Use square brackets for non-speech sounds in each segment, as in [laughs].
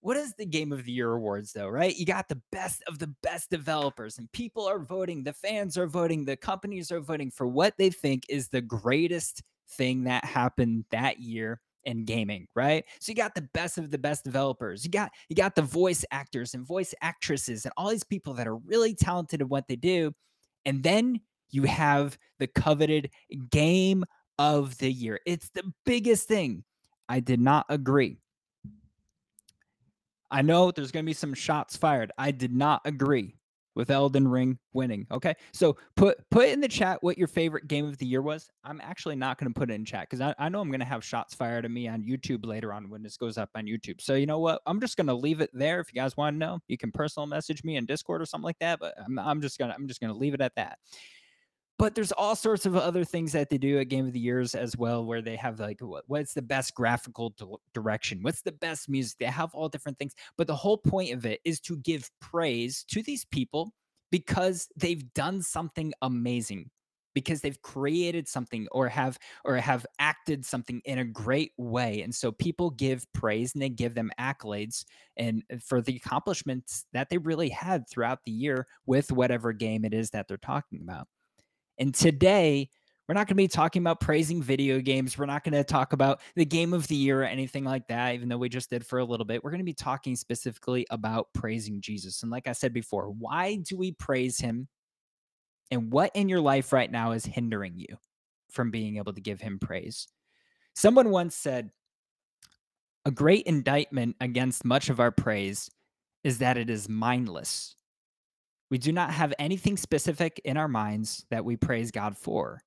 what is the game of the year awards though, right? You got the best of the best developers and people are voting, the fans are voting, the companies are voting for what they think is the greatest thing that happened that year in gaming, right? So you got the best of the best developers. You got you got the voice actors and voice actresses and all these people that are really talented in what they do. And then you have the coveted game of the year. It's the biggest thing. I did not agree. I know there's going to be some shots fired. I did not agree with Elden Ring winning. Okay. So put put in the chat what your favorite game of the year was. I'm actually not going to put it in chat because I, I know I'm going to have shots fired at me on YouTube later on when this goes up on YouTube. So you know what? I'm just going to leave it there. If you guys want to know, you can personal message me in Discord or something like that. But I'm, I'm just gonna I'm just gonna leave it at that. But there's all sorts of other things that they do at Game of the Years as well, where they have like what, what's the best graphical d- direction, what's the best music. They have all different things, but the whole point of it is to give praise to these people because they've done something amazing because they've created something or have or have acted something in a great way and so people give praise and they give them accolades and uh, for the accomplishments that they really had throughout the year with whatever game it is that they're talking about and today, we're not going to be talking about praising video games. We're not going to talk about the game of the year or anything like that, even though we just did for a little bit. We're going to be talking specifically about praising Jesus. And like I said before, why do we praise him? And what in your life right now is hindering you from being able to give him praise? Someone once said, a great indictment against much of our praise is that it is mindless. We do not have anything specific in our minds that we praise God for,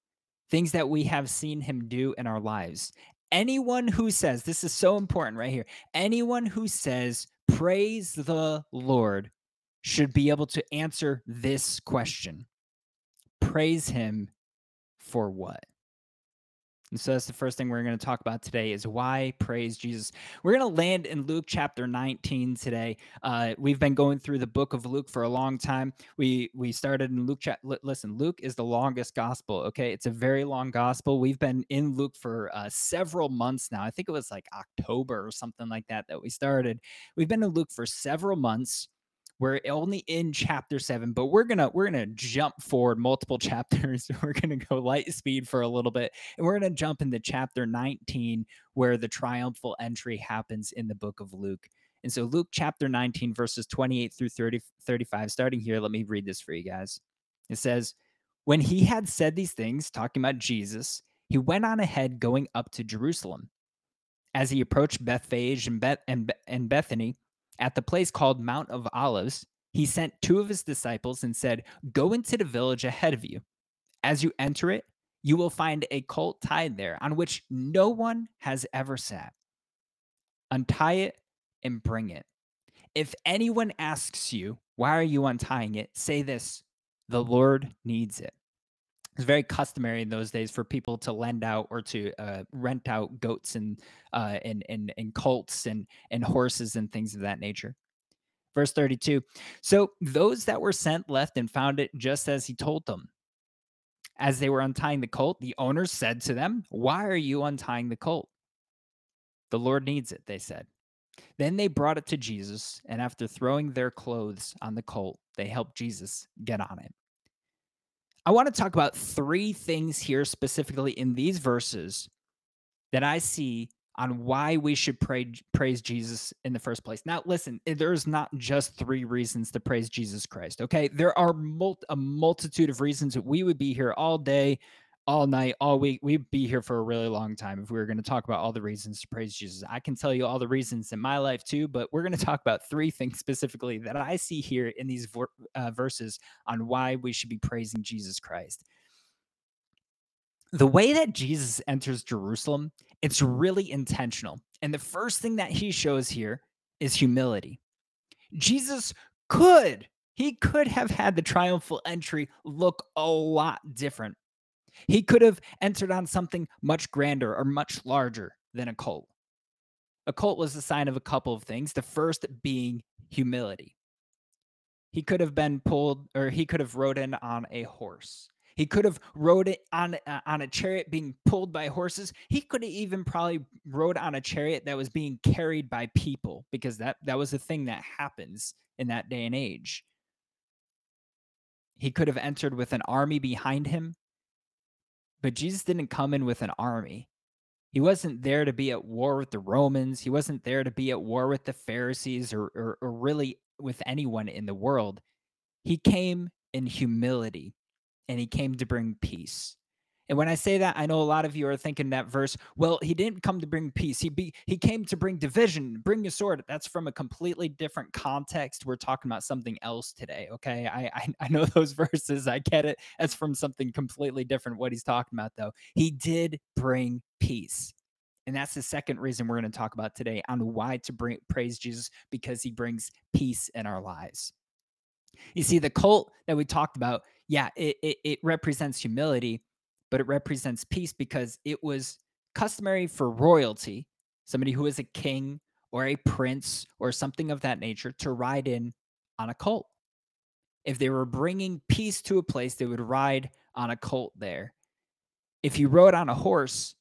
things that we have seen Him do in our lives. Anyone who says, this is so important right here, anyone who says, praise the Lord should be able to answer this question Praise Him for what? And so that's the first thing we're going to talk about today is why praise Jesus. We're going to land in Luke chapter 19 today. Uh, we've been going through the book of Luke for a long time. We we started in Luke. Cha- listen, Luke is the longest gospel. Okay, it's a very long gospel. We've been in Luke for uh, several months now. I think it was like October or something like that that we started. We've been in Luke for several months. We're only in chapter seven, but we're gonna we're gonna jump forward multiple [laughs] chapters. we're gonna go light speed for a little bit, and we're gonna jump into chapter 19, where the triumphal entry happens in the book of Luke. And so Luke chapter 19, verses 28 through 30, 35, starting here, let me read this for you guys. It says, When he had said these things, talking about Jesus, he went on ahead going up to Jerusalem. As he approached Bethphage and, Beth- and, and Bethany, at the place called Mount of Olives, he sent two of his disciples and said, Go into the village ahead of you. As you enter it, you will find a colt tied there on which no one has ever sat. Untie it and bring it. If anyone asks you, Why are you untying it? say this The Lord needs it. It's very customary in those days for people to lend out or to uh, rent out goats and, uh, and and and colts and and horses and things of that nature. Verse 32. So those that were sent left and found it just as he told them. As they were untying the colt, the owners said to them, Why are you untying the colt? The Lord needs it, they said. Then they brought it to Jesus, and after throwing their clothes on the colt, they helped Jesus get on it. I want to talk about three things here specifically in these verses that I see on why we should pray, praise Jesus in the first place. Now, listen, eh, there's not just three reasons to praise Jesus Christ, okay? There are mul- a multitude of reasons that we would be here all day, all night, all week. We'd be here for a really long time if we were going to talk about all the reasons to praise Jesus. I can tell you all the reasons in my life too, but we're going to talk about three things specifically that I see here in these uh, verses on why we should be praising Jesus Christ. The way that Jesus enters Jerusalem, it's really intentional. And the first thing that he shows here is humility. Jesus could, he could have had the triumphal entry look a lot different he could have entered on something much grander or much larger than a colt. A colt was a sign of a couple of things. The first being humility. He could have been pulled, or he could have rode in on a horse. He could have rode it on uh, on a chariot being pulled by horses. He could have even probably rode on a chariot that was being carried by people because that that was a thing that happens in that day and age. He could have entered with an army behind him, but Jesus didn't come in with an army. He wasn't there to be at war with the Romans. He wasn't there to be at war with the Pharisees or, or, or really with anyone in the world. He came in humility and he came to bring peace. And when I say that, I know a lot of you are thinking that verse, well, he didn't come to bring peace. He be he came to bring division, bring a sword. That's from a completely different context. We're talking about something else today. Okay. I I, [laughs] I know those [laughs] verses. I get it. That's from something completely different. What he's talking about, though. He did bring peace. And that's the second reason we're going to talk about today on why to bring praise Jesus, because he brings peace in our lives. You see, the cult that we talked about, yeah, it, it, it represents humility, but it represents peace because it was customary for royalty, somebody who is a king or a prince or something of that nature, to ride in on a colt. If they were bringing peace to a place, they would ride on a colt there. If you rode on a horse,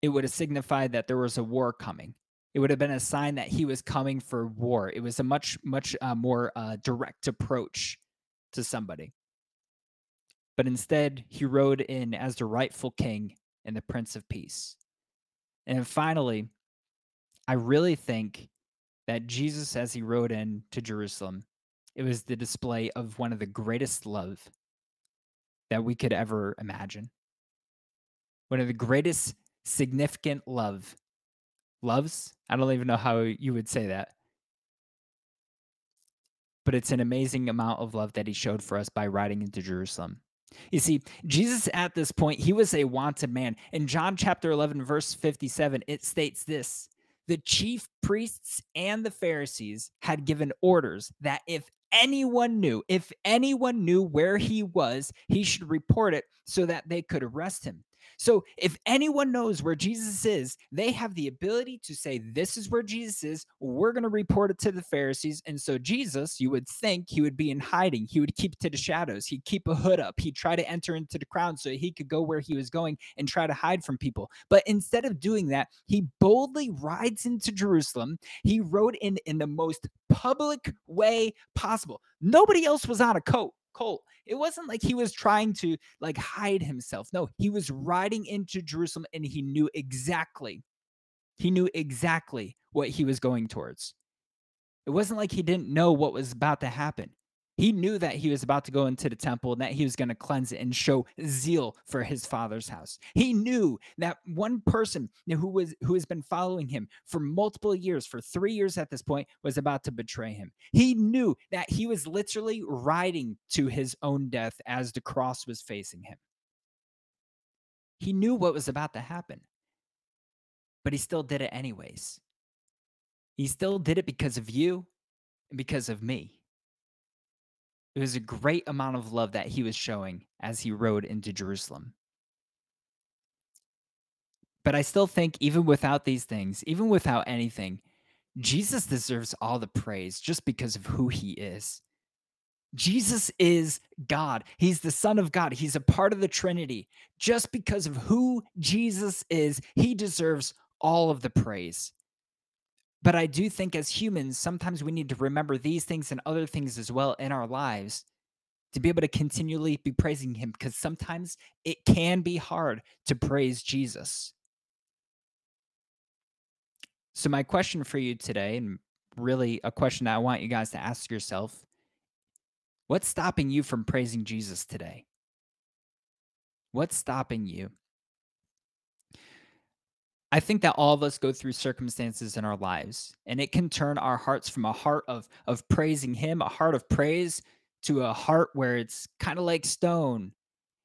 it would have signified that there was a war coming. It would have been a sign that he was coming for war. It was a much, much uh, more uh, direct approach to somebody. But instead, he rode in as the rightful king and the Prince of Peace. And finally, I really think that Jesus, as he rode in to Jerusalem, it was the display of one of the greatest love that we could ever imagine. One of the greatest significant love. Loves? I don't even know how you would say that. But it's an amazing amount of love that he showed for us by riding into Jerusalem. You see, Jesus at this point, he was a wanted man. In John chapter 11, verse 57, it states this The chief priests and the Pharisees had given orders that if anyone knew, if anyone knew where he was, he should report it so that they could arrest him. So if anyone knows where Jesus is, they have the ability to say, This is where Jesus is. We're going to report it to the Pharisees. And so Jesus, you would think he would be in hiding. He would keep to the shadows. He'd keep a hood up. He'd try to enter into the crowd so he could go where he was going and try to hide from people. But instead of doing that, he boldly rides into Jerusalem. He rode in in the most public way possible. Nobody else was on a coat colt. It wasn't like he was trying to like hide himself. No, he was riding into Jerusalem and he knew exactly, he knew exactly what he was going towards. It wasn't like he didn't know what was about to happen. He knew that he was about to go into the temple and that he was going to cleanse it and show zeal for his father's house. He knew that one person who was who has been following him for multiple years, for 3 years at this point, was about to betray him. He knew that he was literally riding to his own death as the cross was facing him. He knew what was about to happen. But he still did it anyways. He still did it because of you and because of me. It was a great amount of love that he was showing as he rode into Jerusalem. But I still think, even without these things, even without anything, Jesus deserves all the praise just because of who he is. Jesus is God. He's the Son of God. He's a part of the Trinity. Just because of who Jesus is, he deserves all of the praise. But I do think as humans, sometimes we need to remember these things and other things as well in our lives to be able to continually be praising him because sometimes it can be hard to praise Jesus. So, my question for you today, and really a question that I want you guys to ask yourself what's stopping you from praising Jesus today? What's stopping you? I think that all of us go through circumstances in our lives, and it can turn our hearts from a heart of of praising Him, a heart of praise, to a heart where it's kind of like stone.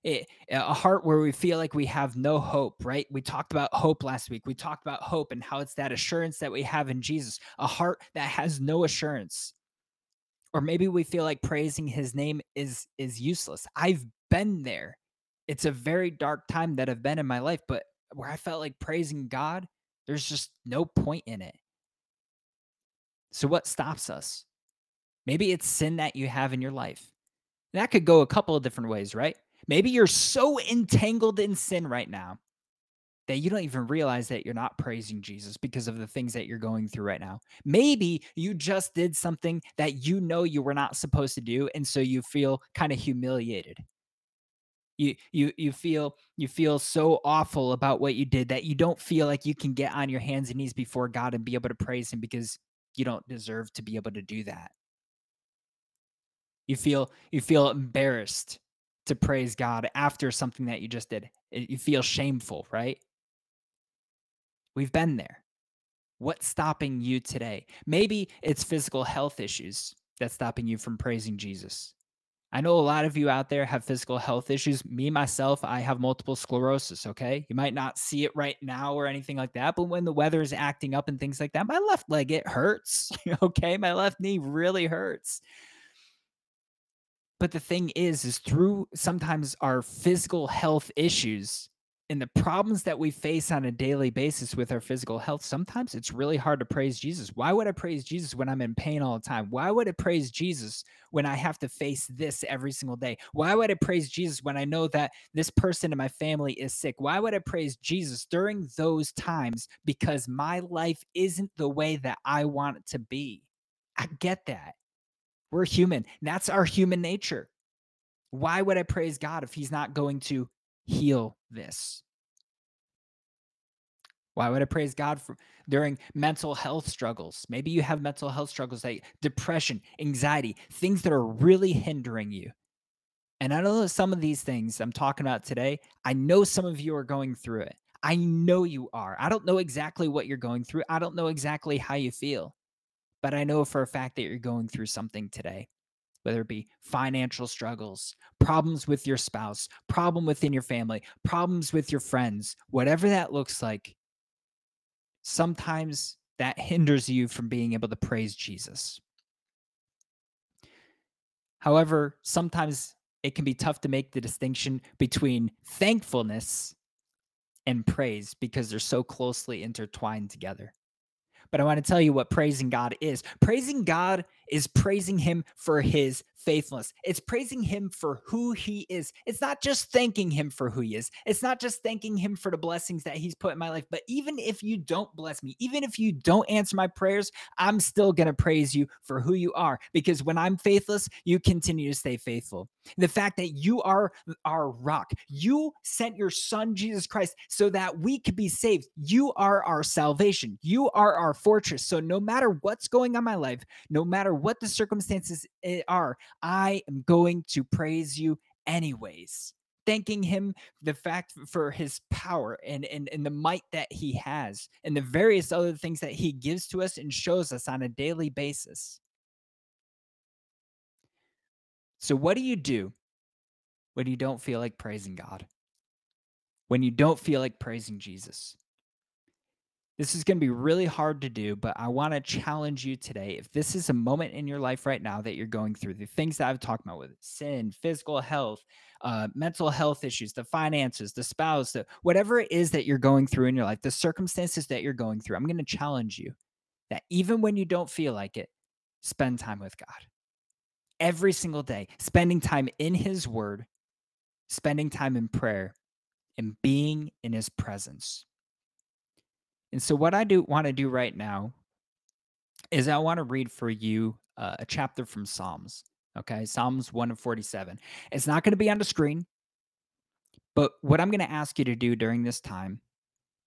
It, a heart where we feel like we have no hope, right? We talked about hope last week. We talked about hope and how it's that assurance that we have in Jesus, a heart that has no assurance. Or maybe we feel like praising his name is is useless. I've been there. It's a very dark time that I've been in my life, but where I felt like praising God, there's just no point in it. So, what stops us? Maybe it's sin that you have in your life. That could go a couple of different ways, right? Maybe you're so entangled in sin right now that you don't even realize that you're not praising Jesus because of the things that you're going through right now. Maybe you just did something that you know you were not supposed to do and so you feel kind of humiliated. You you you feel you feel so awful about what you did that you don't feel like you can get on your hands and knees before God and be able to praise him because you don't deserve to be able to do that. You feel you feel embarrassed to praise God after something that you just did. Eh, you feel shameful, right? We've been there. What's stopping you today? Maybe it's physical health issues that's stopping you from praising Jesus. I know a lot of you out there have physical health issues. Me, myself, I have multiple sclerosis. Okay. You might not see it right now or anything like that, but when the weather is acting up and things like that, my left leg, it hurts. [laughs] okay. My left knee really hurts. But the thing is, is through sometimes our physical health issues, and the problems that we face on a daily basis with our physical health, sometimes it's really hard to praise Jesus. Why would I praise Jesus when I'm in pain all the time? Why would I praise Jesus when I have to face this every single day? Why would I praise Jesus when I know that this person in my family is sick? Why would I praise Jesus during those times? Because my life isn't the way that I want it to be. I get that. We're human. That's our human nature. Why would I praise God if He's not going to heal this? Why would I praise God for during mental health struggles? Maybe you have mental health struggles like depression, anxiety, things that are really hindering you. And I know some of these things I'm talking about today, I know some of you are going through it. I know you are. I don't know exactly what you're going through. I don't know exactly how you feel, but I know for a fact that you're going through something today whether it be financial struggles, problems with your spouse, problem within your family, problems with your friends, whatever that looks like, sometimes that hinders you from being able to praise Jesus. However, sometimes it can be tough to make the distinction between thankfulness and praise because they're so closely intertwined together. But I want to tell you what praising God is. Praising God is praising Him for His faithfulness. It's praising him for who he is. It's not just thanking him for who he is. It's not just thanking him for the blessings that he's put in my life. But even if you don't bless me, even if you don't answer my prayers, I'm still going to praise you for who you are. Because when I'm faithless, you continue to stay faithful. The fact that you are our rock, you sent your son, Jesus Christ, so that we could be saved. You are our salvation. You are our fortress. So no matter what's going on in my life, no matter what the circumstances eh, are, I am going to praise you anyways. Thanking him the fact for his power and, and, and the might that he has and the various other things that he gives to us and shows us on a daily basis. So, what do you do when you don't feel like praising God? When you don't feel like praising Jesus? This is going to be really hard to do, but I want to challenge you today. If this is a moment in your life right now that you're going through, the things that I've talked about with sin, physical health, uh, mental health issues, the finances, the spouse, the, whatever it is that you're going through in your life, the circumstances that you're going through, I'm going to challenge you that even when you don't feel like it, spend time with God. Every single day, spending time in His Word, spending time in prayer, and being in His presence. And so, what I do want to do right now is I want to read for you uh, a chapter from Psalms. Okay, Psalms 1 and 47. It's not going to be on the screen, but what I'm going to ask you to do during this time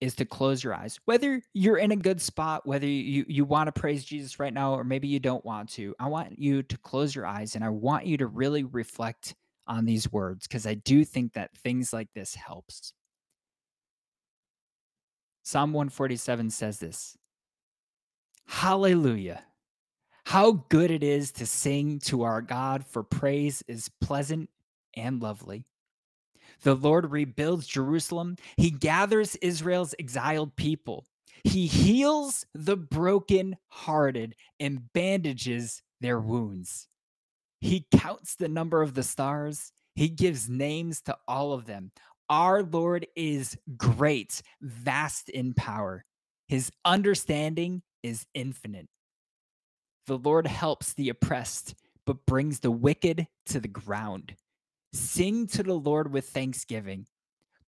is to close your eyes. Whether you're in a good spot, whether you you want to praise Jesus right now or maybe you don't want to. I want you to close your eyes and I want you to really reflect on these words because I do think that things like this helps. Psalm 147 says this Hallelujah. How good it is to sing to our God, for praise is pleasant and lovely. The Lord rebuilds Jerusalem. He gathers Israel's exiled people. He heals the broken-hearted and bandages their wounds. He counts the number of the stars. He gives names to all of them. Our Lord is great, vast in power. His understanding is infinite. The Lord helps the oppressed, but brings the wicked to the ground. Sing to the Lord with thanksgiving.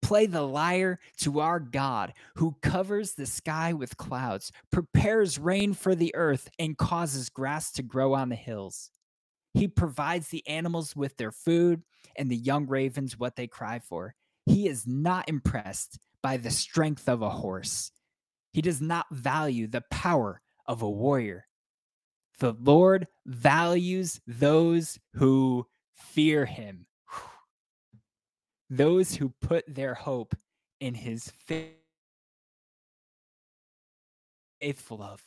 Play the lyre to our God, who covers the sky with clouds, prepares rain for the earth, and causes grass to grow on the hills. He provides the animals with their food and the young ravens what they cry for. He is not impressed by the strength of a horse. He does not value the power of a warrior. The Lord values those who fear him those who put their hope in his faithful love.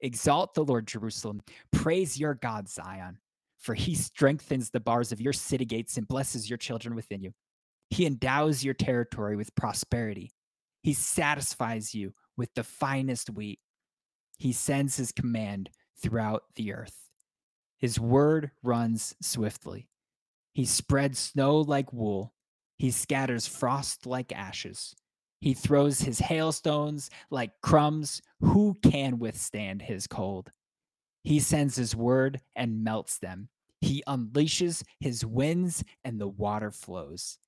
Exalt the Lord, Jerusalem. Praise your God, Zion, for he strengthens the bars of your city gates and blesses your children within you. He endows your territory with prosperity. He satisfies you with the finest wheat. He sends his command throughout the earth. His word runs swiftly. He spreads snow like wool. He scatters frost like ashes. He throws his hailstones like crumbs. Who can withstand his cold? He sends his word and melts them. He unleashes his winds and the water flows.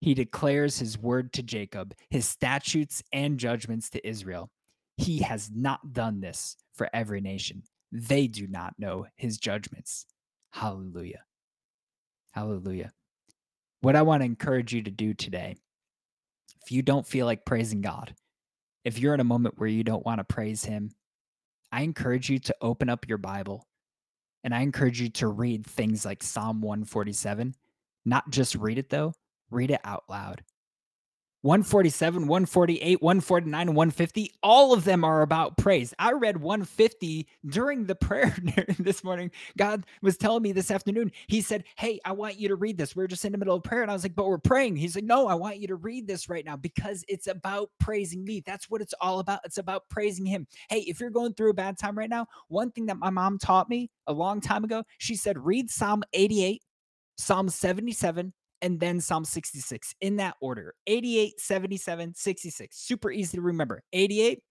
He declares his word to Jacob, his statutes and judgments to Israel. He has not done this for every nation. They do not know his judgments. Hallelujah. Hallelujah. What I want to encourage you to do today, if you don't feel like praising God, if you're in a moment where you don't want to praise Him, I encourage you to open up your Bible and I encourage you to read things like Psalm 147. Not just read it though, read it out loud. 147, 148, 149, and 150, all of them are about praise. I read 150 during the [laughs] prayer [laughs] this morning. God was telling me this afternoon, He said, Hey, I want you to read this. We are just in the middle of prayer. And I was like, But we're praying. He's like, No, I want you to read this right now because it's about praising me. That's what it's all about. It's about praising Him. Hey, if you're going through a bad time right now, one thing that my mom taught me a long time ago, she said, Read Psalm 88, Psalm 77, and then Psalm 66 in that order 88, 77, 66. Super easy to remember. 88,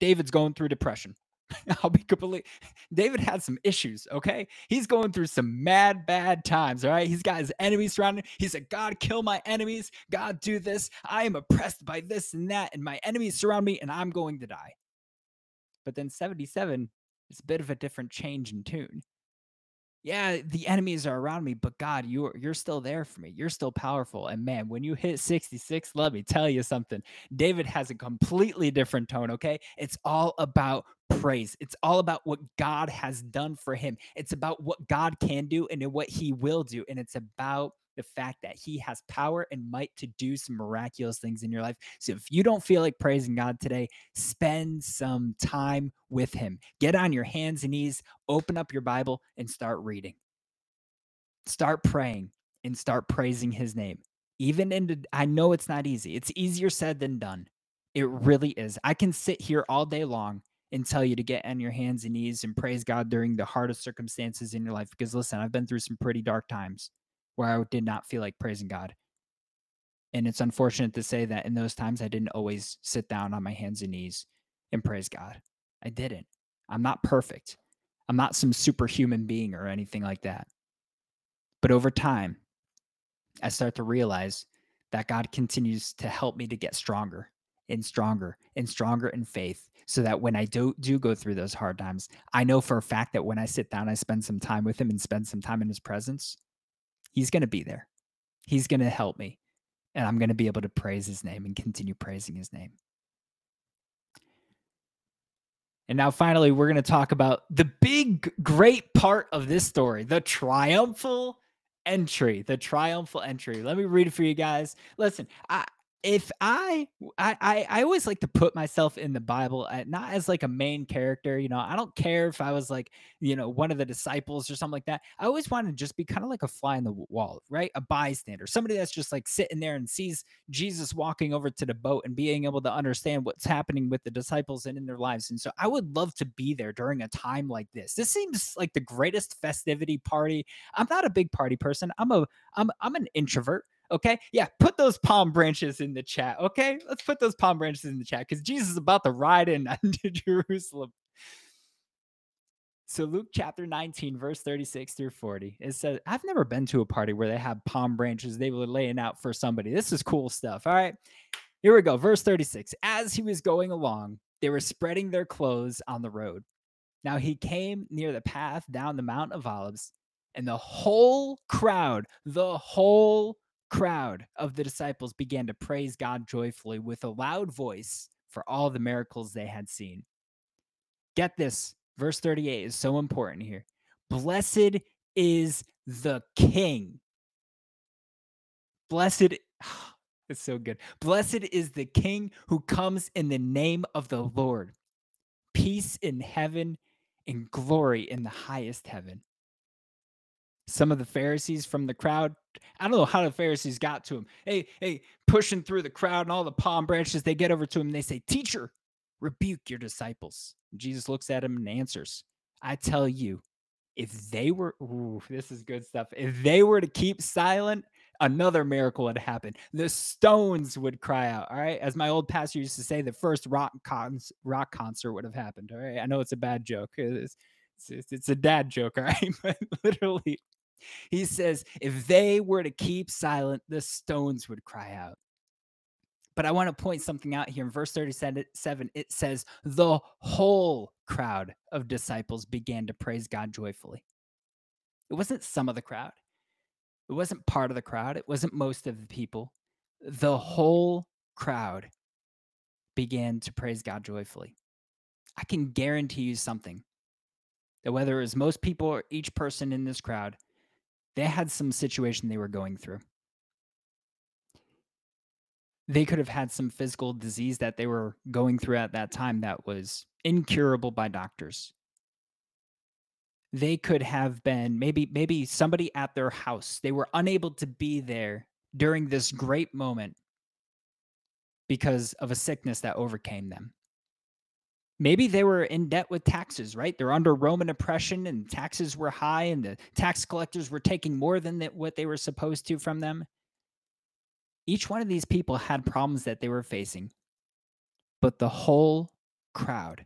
David's going through depression. [laughs] I'll be completely. [laughs] David had some issues, okay? He's going through some mad, bad times, all right? He's got his enemies surrounding. He said, God, kill my enemies. God, do this. I am oppressed by this and that, and my enemies surround me, and I'm going to die. But then 77 is a bit of a different change in tune yeah, the enemies are around me, but God, you're you're still there for me. You're still powerful. And man, when you hit 66, let me tell you something. David has a completely different tone, okay? It's all about praise. It's all about what God has done for him. It's about what God can do and what he will do. And it's about the fact that he has power and might to do some miraculous things in your life. So if you don't feel like praising God today, spend some time with him. Get on your hands and knees, open up your Bible and start reading. Start praying and start praising his name. Even in the, I know it's not easy. It's easier said than done. It really is. I can sit here all day long and tell you to get on your hands and knees and praise God during the hardest circumstances in your life. Because listen, I've been through some pretty dark times where I did not feel like praising God. And it's unfortunate to say that in those times I didn't always sit down on my hands and knees and praise God. I didn't. I'm not perfect. I'm not some superhuman being or anything like that. But over time, I start to realize that God continues to help me to get stronger and stronger and stronger in faith so that when I do do go through those hard times, I know for a fact that when I sit down, I spend some time with him and spend some time in his presence, He's going to be there. He's going to help me. And I'm going to be able to praise his name and continue praising his name. And now, finally, we're going to talk about the big, great part of this story the triumphal entry. The triumphal entry. Let me read it for you guys. Listen, I, if I, I I always like to put myself in the Bible at, not as like a main character, you know. I don't care if I was like, you know, one of the disciples or something like that. I always want to just be kind of like a fly in the wall, right? A bystander, somebody that's just like sitting there and sees Jesus walking over to the boat and being able to understand what's happening with the disciples and in their lives. And so I would love to be there during a time like this. This seems like the greatest festivity party. I'm not a big party person. I'm a I'm I'm an introvert. Okay. Yeah. Put those palm branches in the chat. Okay. Let's put those palm branches in the chat because Jesus is about to ride in [laughs] into Jerusalem. So Luke chapter 19, verse 36 through 40, it says, I've never been to a party where they have palm branches they were laying out for somebody. This is cool stuff. All right. Here we go. Verse 36. As he was going along, they were spreading their clothes on the road. Now he came near the path down the Mount of Olives, and the whole crowd, the whole crowd of the disciples began to praise God joyfully with a loud voice for all the miracles they had seen. Get this verse 38 is so important here. Blessed is the king. Blessed, [sighs] it's so good. Blessed is the king who comes in the name of the Lord. Peace in heaven and glory in the highest heaven. Some of the Pharisees from the crowd, I don't know how the Pharisees got to him. Hey, hey, pushing through the crowd and all the palm branches, they get over to him and they say, Teacher, rebuke your disciples. Jesus looks at him and answers, I tell you, if they were, ooh, this is good stuff. If they were to keep silent, another miracle would happen. The stones would cry out. All right. As my old pastor used to say, the first rock, cons- rock concert would have happened. All right. I know it's a bad joke. It's, it's, it's a dad joke. [laughs] All right. But literally, he says, if they were to keep silent, the stones would cry out. But I want to point something out here in verse 37. It says, The whole crowd of disciples began to praise God joyfully. It wasn't some of the crowd, it wasn't part of the crowd, it wasn't most of the people. The whole crowd began to praise God joyfully. I can guarantee you something that whether it was most people or each person in this crowd, they had some situation they were going through. They could have had some physical disease that they were going through at that time that was incurable by doctors. They could have been maybe maybe somebody at their house they were unable to be there during this great moment because of a sickness that overcame them maybe they were in debt with taxes right? They're under roman oppression and taxes were high and the tax collectors were taking more than what they were supposed to from them. Each one of these people had problems that they were facing, but the whole crowd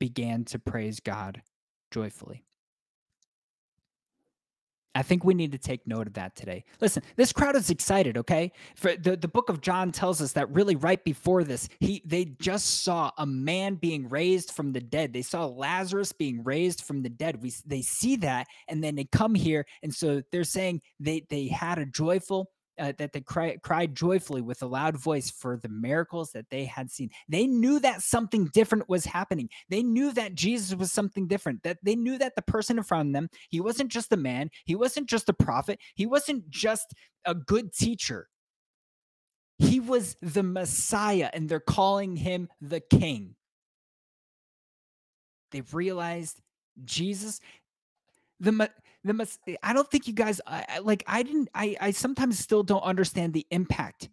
began to praise God joyfully. I think we need to take note of that today. Listen, this crowd is excited, okay? For the, the book of John tells us that really right before this, he they just saw a man being raised from the dead. They saw Lazarus being raised from the dead. We they see that and then they come here and so they're saying they they had a joyful uh, that they cry, cried joyfully with a loud voice for the miracles that they had seen. They knew that something different was happening. They knew that Jesus was something different. That they knew that the person in front of them, he wasn't just a man, he wasn't just a prophet, he wasn't just a good teacher. He was the Messiah, and they're calling him the King. They've realized Jesus, the the mas- eh, I don't think you guys I, like I didn't I I sometimes still don't understand the impact.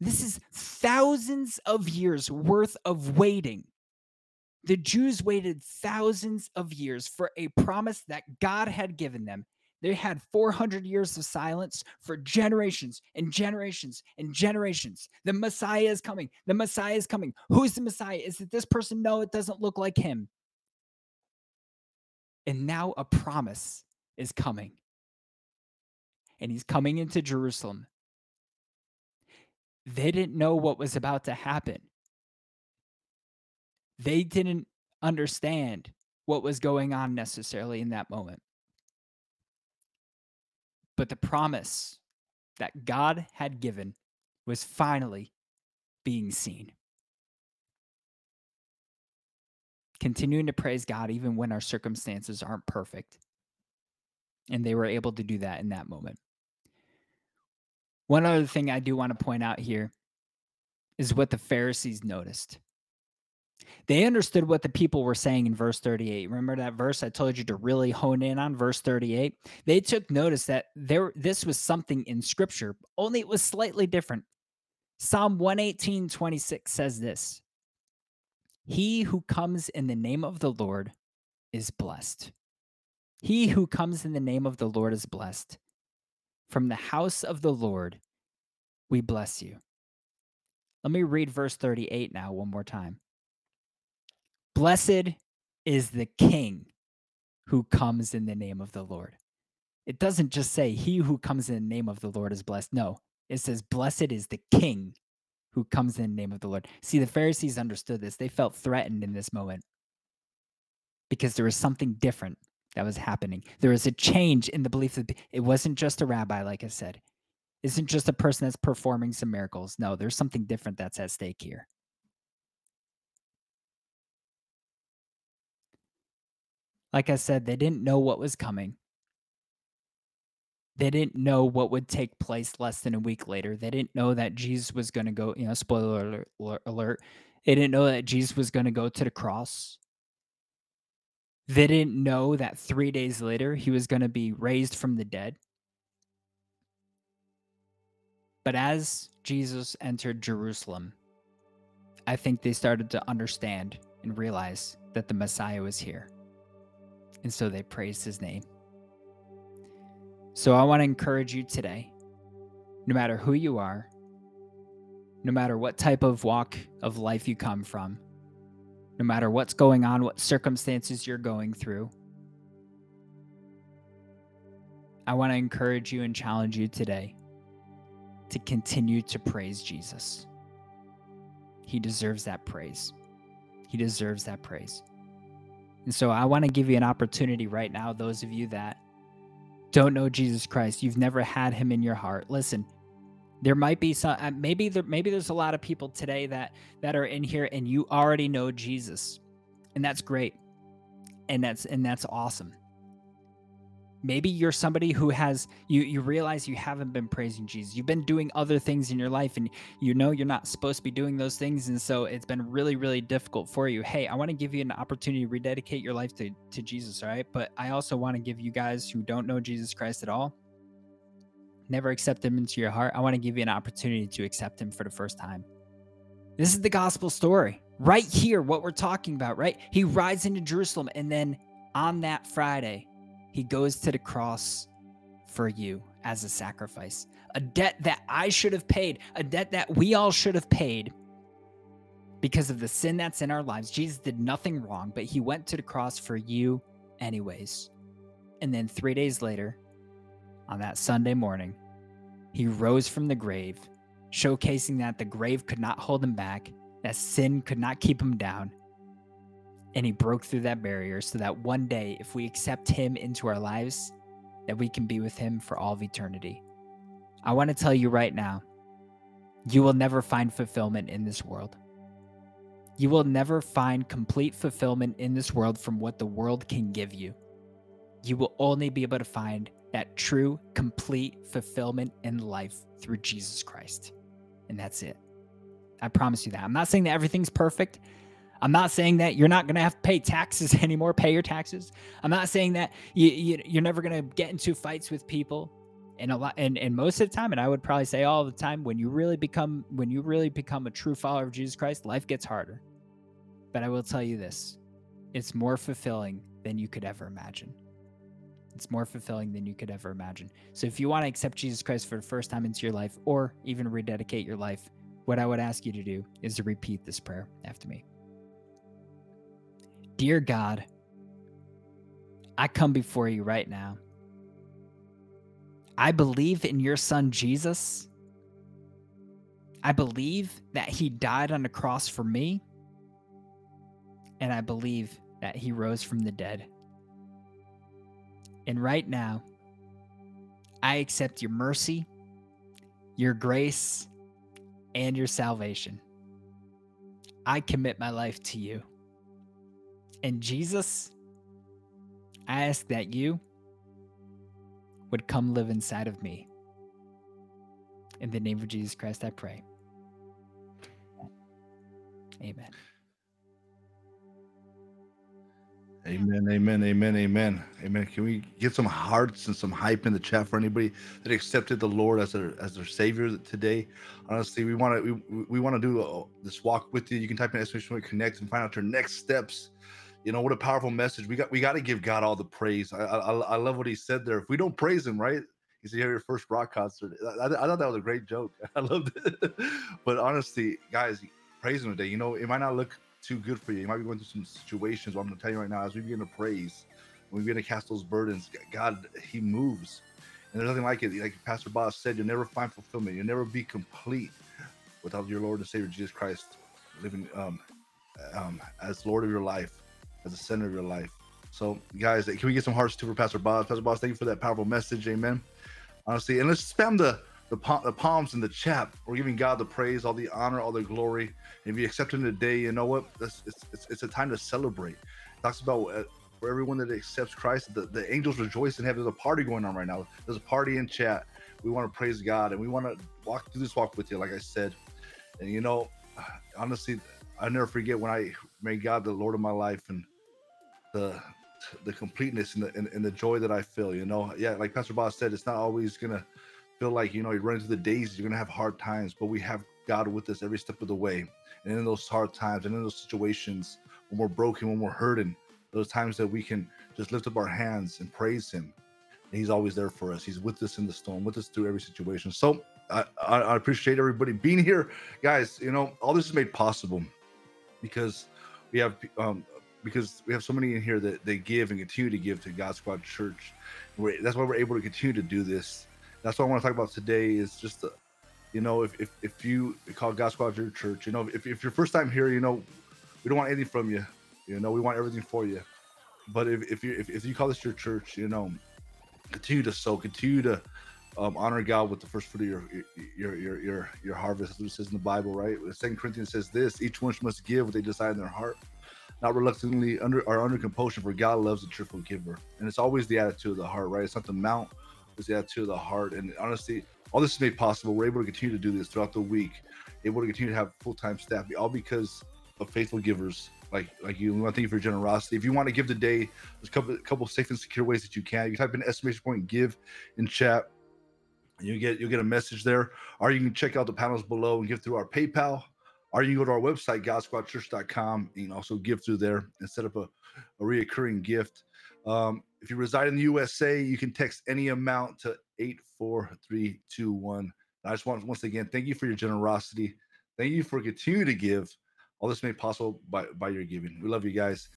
This is thousands of years worth of waiting. The Jews waited thousands of years for a promise that God had given them. They had 400 years of silence for generations and generations and generations. The Messiah is coming. The Messiah is coming. Who's the Messiah? Is it this person? No, it doesn't look like him. And now a promise is coming. And he's coming into Jerusalem. They didn't know what was about to happen. They didn't understand what was going on necessarily in that moment. But the promise that God had given was finally being seen. Continuing to praise God even when our circumstances aren't perfect. And they were able to do that in that moment. One other thing I do want to point out here is what the Pharisees noticed. They understood what the people were saying in verse 38. Remember that verse I told you to really hone in on, verse 38? They took notice that there this was something in scripture, only it was slightly different. Psalm 118, 26 says this He who comes in the name of the Lord is blessed. He who comes in the name of the Lord is blessed. From the house of the Lord, we bless you. Let me read verse 38 now, one more time. Blessed is the King who comes in the name of the Lord. It doesn't just say he who comes in the name of the Lord is blessed. No, it says, Blessed is the king who comes in the name of the Lord. See, the Pharisees understood this. They felt threatened in this moment because there was something different that was happening. There was a change in the belief that it wasn't just a rabbi, like I said, is isn't just a person that's performing some miracles. No, there's something different that's at stake here. Like I said, they didn't know what was coming. They didn't know what would take place less than a week later. They didn't know that Jesus was going to go, you know, spoiler alert, alert. They didn't know that Jesus was going to go to the cross. They didn't know that three days later he was going to be raised from the dead. But as Jesus entered Jerusalem, I think they started to understand and realize that the Messiah was here. And so they praised his name. So I want to encourage you today, no matter who you are, no matter what type of walk of life you come from, no matter what's going on, what circumstances you're going through, I want to encourage you and challenge you today to continue to praise Jesus. He deserves that praise. He deserves that praise. And so I want to give you an opportunity right now, those of you that don't know Jesus Christ, you've never had him in your heart. Listen, there might be some uh, maybe there maybe there's a lot of people today that that are in here and you already know Jesus. And that's great. And that's and that's awesome. Maybe you're somebody who has you you realize you haven't been praising jesus. You've been doing other things in your life and you know you're not supposed to be doing those things. And so it's been really really difficult for you. Hey i want to give you an opportunity to rededicate your life to, to jesus all right? But i also want to give you guys who don't know jesus christ at all never accept him into your heart. I want to give you an opportunity to accept him for the first time. This is the gospel story. Right here what we're talking about right? He rides into jerusalem and then on that friday he goes to the cross for you as a sacrifice, a debt that I should have paid, a debt that we all should have paid because of the sin that's in our lives. Jesus did nothing wrong, but he went to the cross for you anyways. And then three days later, on that Sunday morning, he rose from the grave, showcasing that the grave could not hold him back, that sin could not keep him down, and he broke through that barrier so that one day if we accept him into our lives that we can be with him for all of eternity. I want to tell you right now you will never find fulfillment in this world. You will never find complete fulfillment in this world from what the world can give you. You will only be able to find that true complete fulfillment in life through jesus christ and that's it i promise you that i'm not saying that everything's perfect I'm not saying that you're not going to have to pay taxes [laughs] anymore, pay your taxes. I'm not saying that you, you you're never going to get into fights with people. And a lot and, and most of the time, and I would probably say all the time, when you really become when you really become a true follower of Jesus Christ, life gets harder. But I will tell you this. It's more fulfilling than you could ever imagine. It's more fulfilling than you could ever imagine. So if you want to accept Jesus Christ for the first time into your life or even rededicate your life, what I would ask you to do is to repeat this prayer after me. Dear God, I come before you right now. I believe in your son Jesus. I believe that he died on the cross for me. And I believe that he rose from the dead. And right now, I accept your mercy, your grace, and your salvation. I commit my life to you. And Jesus, I ask that you would come live inside of me. In the name of Jesus Christ, I pray. Amen. Amen, amen, amen, amen, amen. Can we get some hearts and some hype in the chat for anybody that accepted the Lord as their as their Savior today? Honestly, we want to we, we want to do a, this walk with you. You can type in exclamation connect and find out your next steps. You know what a powerful message. We got we got to give god all the praise. I, I, I love what he said there. If we don't praise him right? He said here your first rock concert. I, I, thought that was a great joke. [laughs] I loved it. But honestly guys praise him today. You know it might not look too good for you you might be going through some situations but i'm going to tell you right now as we begin to praise we begin to cast those burdens, God, He moves. And there's nothing like it. Like Pastor Boss said, you'll never find fulfillment. You'll never be complete without your Lord and Savior Jesus Christ living um, um, as Lord of your life, as the center of your life. So, guys, can we get some hearts too for Pastor Boss? Pastor Boss, thank you for that powerful message. Amen. Honestly, and let's spam the the, the palms in the chat. We're giving God the praise, all the honor, all the glory. And if you accept Him today, you know what? It's, it's, it's a time to celebrate. It talks about uh, for everyone that accepts Christ, the, the angels rejoice in heaven. There's a party going on right now. There's a party in chat. We want to praise God and we want to walk through this walk with you, like I said. And you know, honestly, I never forget when I made God the Lord of my life and the the completeness and the and, and the joy that I feel. You know, yeah, like Pastor Boss said, it's not always gonna feel like you know you run into the days you're gonna have hard times but we have god with us every step of the way. And in those hard times and in those situations when we're broken when we're hurting those times that we can just lift up our hands and praise him and he's always there for us. He's with us in the storm with us through every situation. So I, I, I appreciate everybody being here. Guys you know all this is made possible because we have um because we have so many in here that they give and continue to give to god squad church. We're, that's why we're able to continue to do this that's what I want to talk about today. Is just, the, you know, if, if if you call God Squad your church, you know, if if your first time here, you know, we don't want anything from you. You know, we want everything for you. But if if you if, if you call this your church, you know, continue to sow, continue to um, honor God with the first fruit of your your your your your harvest. What it says in the Bible, right? Second Corinthians says this: each one must give what they decide in their heart, not reluctantly under or under compulsion, for God loves a cheerful giver. And it's always the attitude of the heart, right? It's not the amount attitude of the heart. And honestly, all this is made possible. We're able to continue to do this throughout the week, able to continue to have full time staff, all because of faithful givers like like you. We want to thank you for your generosity. If you want to give today, there's a couple, a couple safe and secure ways that you can. You type in estimation point give in chat. You get you'll get a message there, or you can check out the panels below and give through our PayPal, or you can go to our website godsquadchurch.com and also give through there and set up a, a reoccurring gift. Um, if you reside in the USA, you can text any amount to 84321. I just want once again, thank you for your generosity. Thank you for continuing to give. All this made possible by, by your giving. We love you guys.